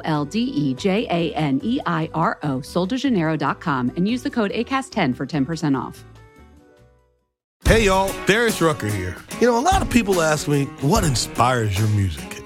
O L D E J A N E I R O, soldejaneiro.com, and use the code ACAST10 for 10% off. Hey y'all, Darius Rucker here. You know, a lot of people ask me, what inspires your music?